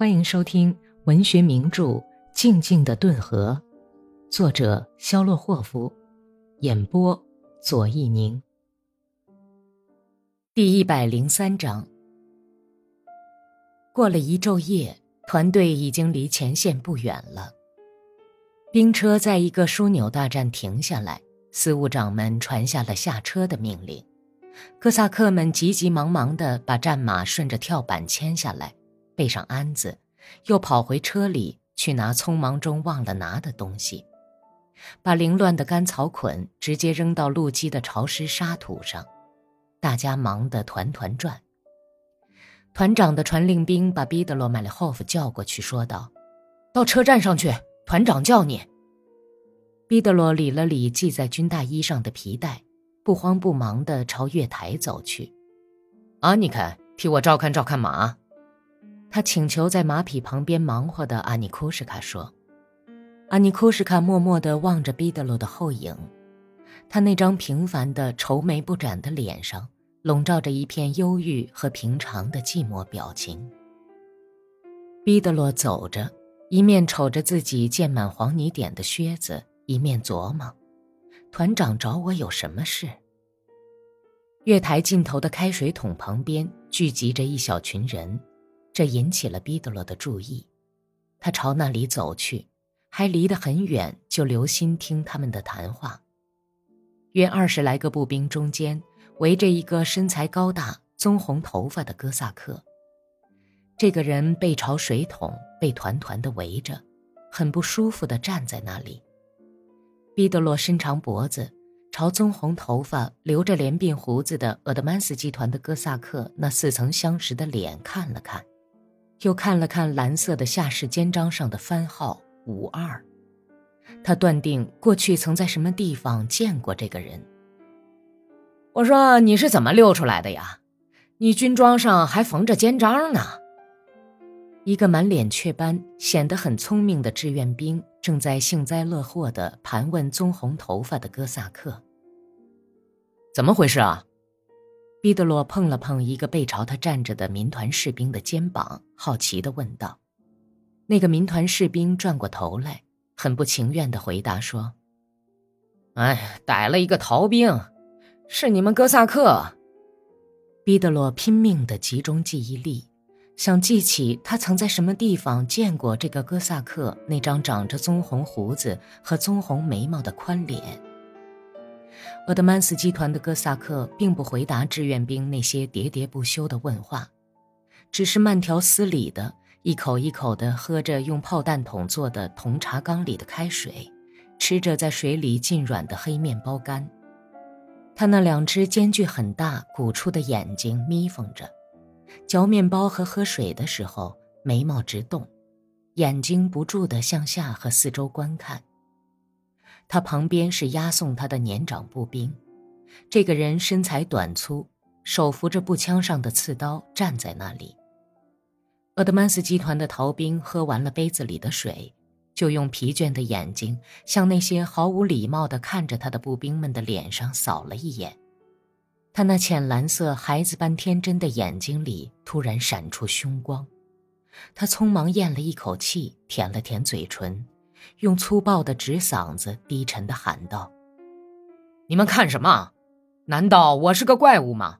欢迎收听文学名著《静静的顿河》，作者肖洛霍夫，演播左一宁。第一百零三章。过了一昼夜，团队已经离前线不远了。兵车在一个枢纽大站停下来，司务长们传下了下车的命令。哥萨克们急急忙忙地把战马顺着跳板牵下来，背上鞍子，又跑回车里去拿匆忙中忘了拿的东西，把凌乱的干草捆直接扔到路基的潮湿沙土上。大家忙得团团转。团长的传令兵把彼得罗·麦列霍夫叫过去，说道：“到车站上去，团长叫你。”彼得罗理了理系在军大衣上的皮带。不慌不忙地朝月台走去，阿尼凯，替我照看照看马。他请求在马匹旁边忙活的阿尼库什卡说。阿尼库什卡默默地望着毕德罗的后影，他那张平凡的愁眉不展的脸上笼罩着一片忧郁和平常的寂寞表情。毕德罗走着，一面瞅着自己溅满黄泥点的靴子，一面琢磨。团长找我有什么事？月台尽头的开水桶旁边聚集着一小群人，这引起了毕德罗的注意。他朝那里走去，还离得很远，就留心听他们的谈话。约二十来个步兵中间围着一个身材高大、棕红头发的哥萨克。这个人背朝水桶，被团团的围着，很不舒服地站在那里。彼德罗伸长脖子，朝棕红头发、留着连鬓胡子的厄德曼斯集团的哥萨克那似曾相识的脸看了看，又看了看蓝色的下士肩章上的番号五二。他断定过去曾在什么地方见过这个人。我说：“你是怎么溜出来的呀？你军装上还缝着肩章呢。”一个满脸雀斑、显得很聪明的志愿兵正在幸灾乐祸地盘问棕红头发的哥萨克：“怎么回事啊？”毕德罗碰了碰一个背朝他站着的民团士兵的肩膀，好奇地问道。那个民团士兵转过头来，很不情愿地回答说：“哎，逮了一个逃兵，是你们哥萨克。”毕德罗拼命地集中记忆力。想记起他曾在什么地方见过这个哥萨克那张长着棕红胡子和棕红眉毛的宽脸。厄德曼斯集团的哥萨克并不回答志愿兵那些喋喋不休的问话，只是慢条斯理的一口一口地喝着用炮弹筒做的铜茶缸里的开水，吃着在水里浸软的黑面包干。他那两只间距很大、鼓出的眼睛眯缝着。嚼面包和喝水的时候，眉毛直动，眼睛不住地向下和四周观看。他旁边是押送他的年长步兵，这个人身材短粗，手扶着步枪上的刺刀站在那里。厄德曼斯集团的逃兵喝完了杯子里的水，就用疲倦的眼睛向那些毫无礼貌地看着他的步兵们的脸上扫了一眼。他那浅蓝色、孩子般天真的眼睛里突然闪出凶光，他匆忙咽了一口气，舔了舔嘴唇，用粗暴的直嗓子低沉的喊道：“你们看什么？难道我是个怪物吗？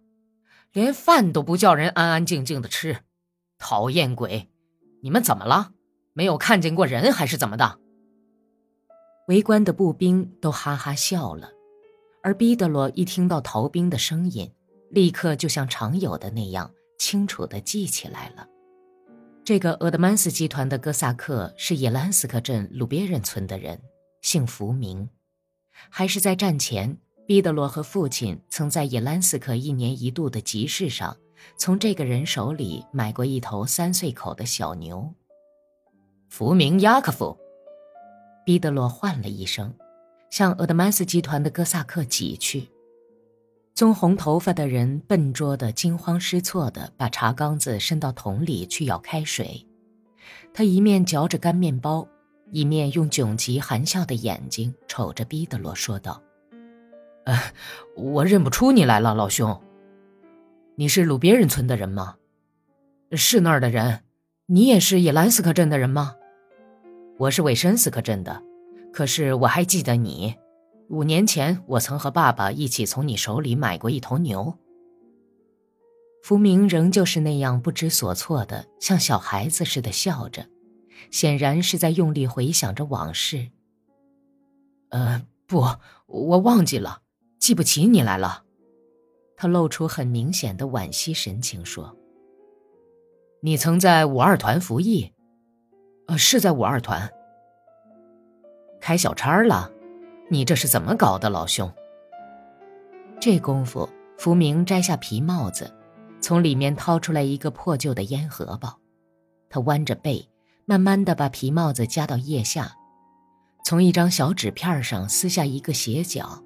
连饭都不叫人安安静静的吃，讨厌鬼！你们怎么了？没有看见过人还是怎么的？”围观的步兵都哈哈笑了。而毕德罗一听到逃兵的声音，立刻就像常有的那样清楚地记起来了。这个厄德曼斯集团的哥萨克是野兰斯克镇鲁别人村的人，姓福明。还是在战前，毕德罗和父亲曾在野兰斯克一年一度的集市上，从这个人手里买过一头三岁口的小牛。福明雅克夫，毕德罗唤了一声。向厄德曼斯集团的哥萨克挤去，棕红头发的人笨拙的、惊慌失措的把茶缸子伸到桶里去舀开水。他一面嚼着干面包，一面用窘极含笑的眼睛瞅着毕德罗说道：“哎，我认不出你来了，老兄。你是鲁别人村的人吗？是那儿的人。你也是野兰斯克镇的人吗？我是韦申斯克镇的，可是我还记得你。五年前，我曾和爸爸一起从你手里买过一头牛。福明仍旧是那样不知所措的，像小孩子似的笑着，显然是在用力回想着往事。呃，不，我忘记了，记不起你来了。他露出很明显的惋惜神情说：“你曾在五二团服役？呃，是在五二团。开小差了。”你这是怎么搞的，老兄？这功夫，福明摘下皮帽子，从里面掏出来一个破旧的烟盒包。他弯着背，慢慢的把皮帽子夹到腋下，从一张小纸片上撕下一个斜角。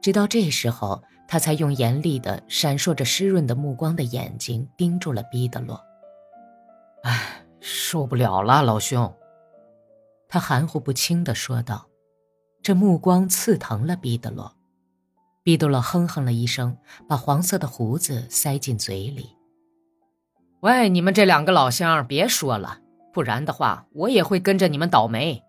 直到这时候，他才用严厉的、闪烁着湿润的目光的眼睛盯住了毕德洛。哎，受不了了，老兄。他含糊不清的说道。这目光刺疼了毕德罗，毕德罗哼哼了一声，把黄色的胡子塞进嘴里。喂，你们这两个老乡，别说了，不然的话，我也会跟着你们倒霉。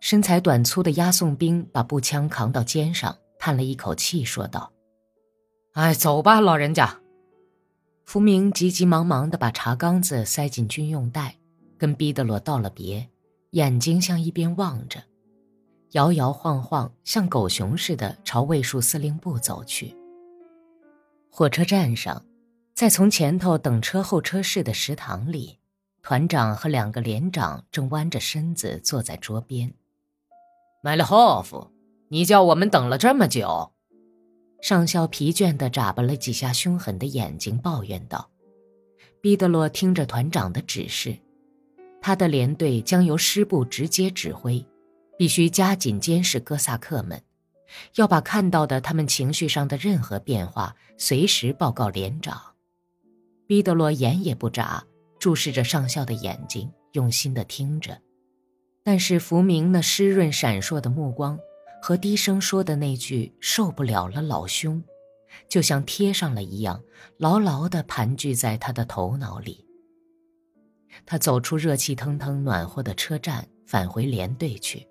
身材短粗的押送兵把步枪扛到肩上，叹了一口气，说道：“哎，走吧，老人家。”福明急急忙忙地把茶缸子塞进军用袋，跟毕德罗道了别，眼睛向一边望着。摇摇晃晃，像狗熊似的朝卫戍司令部走去。火车站上，在从前头等车候车室的食堂里，团长和两个连长正弯着身子坐在桌边。麦列霍夫，你叫我们等了这么久。上校疲倦地眨巴了几下凶狠的眼睛，抱怨道：“毕德洛听着团长的指示，他的连队将由师部直接指挥。”必须加紧监视哥萨克们，要把看到的他们情绪上的任何变化随时报告连长。毕德罗眼也不眨，注视着上校的眼睛，用心地听着。但是福明那湿润闪烁的目光和低声说的那句“受不了了，老兄”，就像贴上了一样，牢牢地盘踞在他的头脑里。他走出热气腾腾、暖和的车站，返回连队去。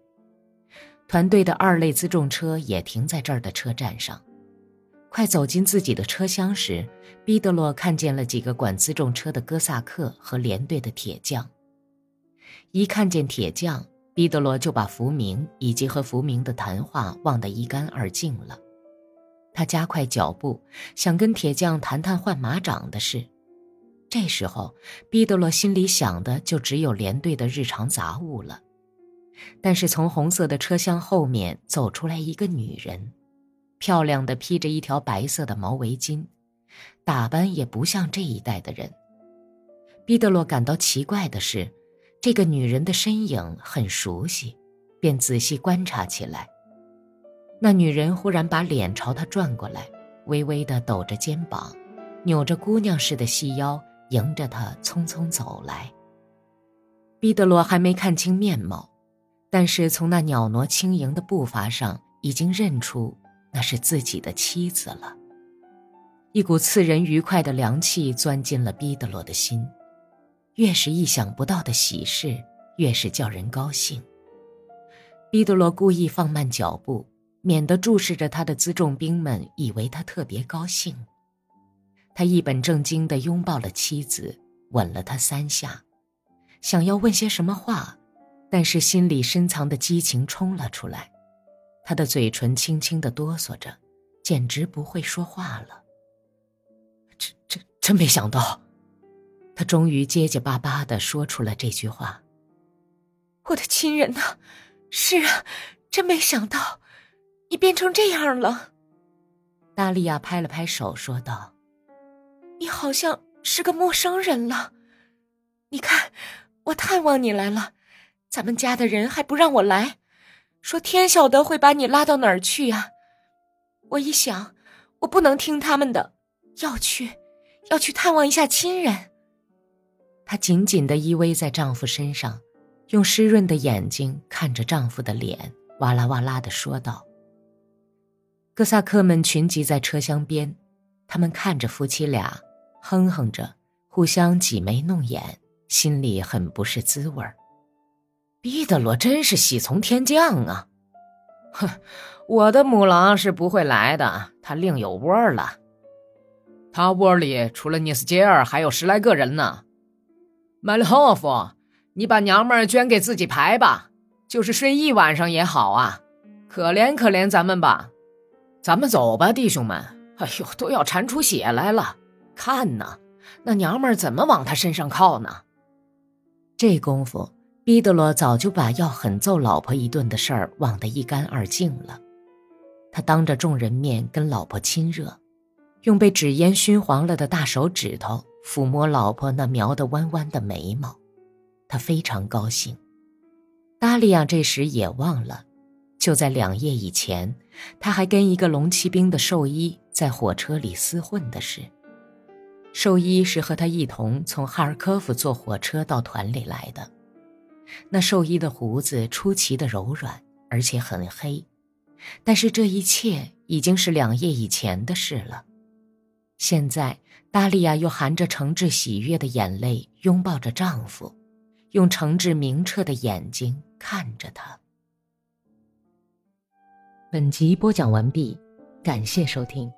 团队的二类辎重车也停在这儿的车站上。快走进自己的车厢时，毕德洛看见了几个管辎重车的哥萨克和连队的铁匠。一看见铁匠，毕德罗就把福明以及和福明的谈话忘得一干二净了。他加快脚步，想跟铁匠谈谈换马掌的事。这时候，毕德罗心里想的就只有连队的日常杂物了。但是从红色的车厢后面走出来一个女人，漂亮的披着一条白色的毛围巾，打扮也不像这一代的人。毕德洛感到奇怪的是，这个女人的身影很熟悉，便仔细观察起来。那女人忽然把脸朝他转过来，微微的抖着肩膀，扭着姑娘似的细腰，迎着他匆匆走来。毕德罗还没看清面貌。但是从那袅娜轻盈的步伐上，已经认出那是自己的妻子了。一股刺人愉快的凉气钻进了毕德罗的心，越是意想不到的喜事，越是叫人高兴。毕德罗故意放慢脚步，免得注视着他的辎重兵们以为他特别高兴。他一本正经地拥抱了妻子，吻了她三下，想要问些什么话。但是心里深藏的激情冲了出来，他的嘴唇轻轻的哆嗦着，简直不会说话了。真真真没想到，他终于结结巴巴的说出了这句话：“我的亲人呐，是啊，真没想到，你变成这样了。”达利亚拍了拍手说道：“你好像是个陌生人了，你看，我探望你来了。”咱们家的人还不让我来，说天晓得会把你拉到哪儿去呀！我一想，我不能听他们的，要去，要去探望一下亲人。她紧紧的依偎在丈夫身上，用湿润的眼睛看着丈夫的脸，哇啦哇啦的说道：“哥萨克们群集在车厢边，他们看着夫妻俩，哼哼着，互相挤眉弄眼，心里很不是滋味儿。毕德罗真是喜从天降啊！哼，我的母狼是不会来的，它另有窝了。他窝里除了尼斯杰尔，还有十来个人呢。麦利霍夫，你把娘们儿捐给自己排吧，就是睡一晚上也好啊。可怜可怜咱们吧，咱们走吧，弟兄们。哎呦，都要馋出血来了，看呐，那娘们儿怎么往他身上靠呢？这功夫。毕德罗早就把要狠揍老婆一顿的事儿忘得一干二净了。他当着众人面跟老婆亲热，用被纸烟熏黄了的大手指头抚摸老婆那描得弯弯的眉毛，他非常高兴。达利亚这时也忘了，就在两夜以前，他还跟一个龙骑兵的兽医在火车里厮混的事。兽医是和他一同从哈尔科夫坐火车到团里来的。那兽医的胡子出奇的柔软，而且很黑，但是这一切已经是两夜以前的事了。现在，达利亚又含着诚挚喜悦的眼泪拥抱着丈夫，用诚挚明澈的眼睛看着他。本集播讲完毕，感谢收听。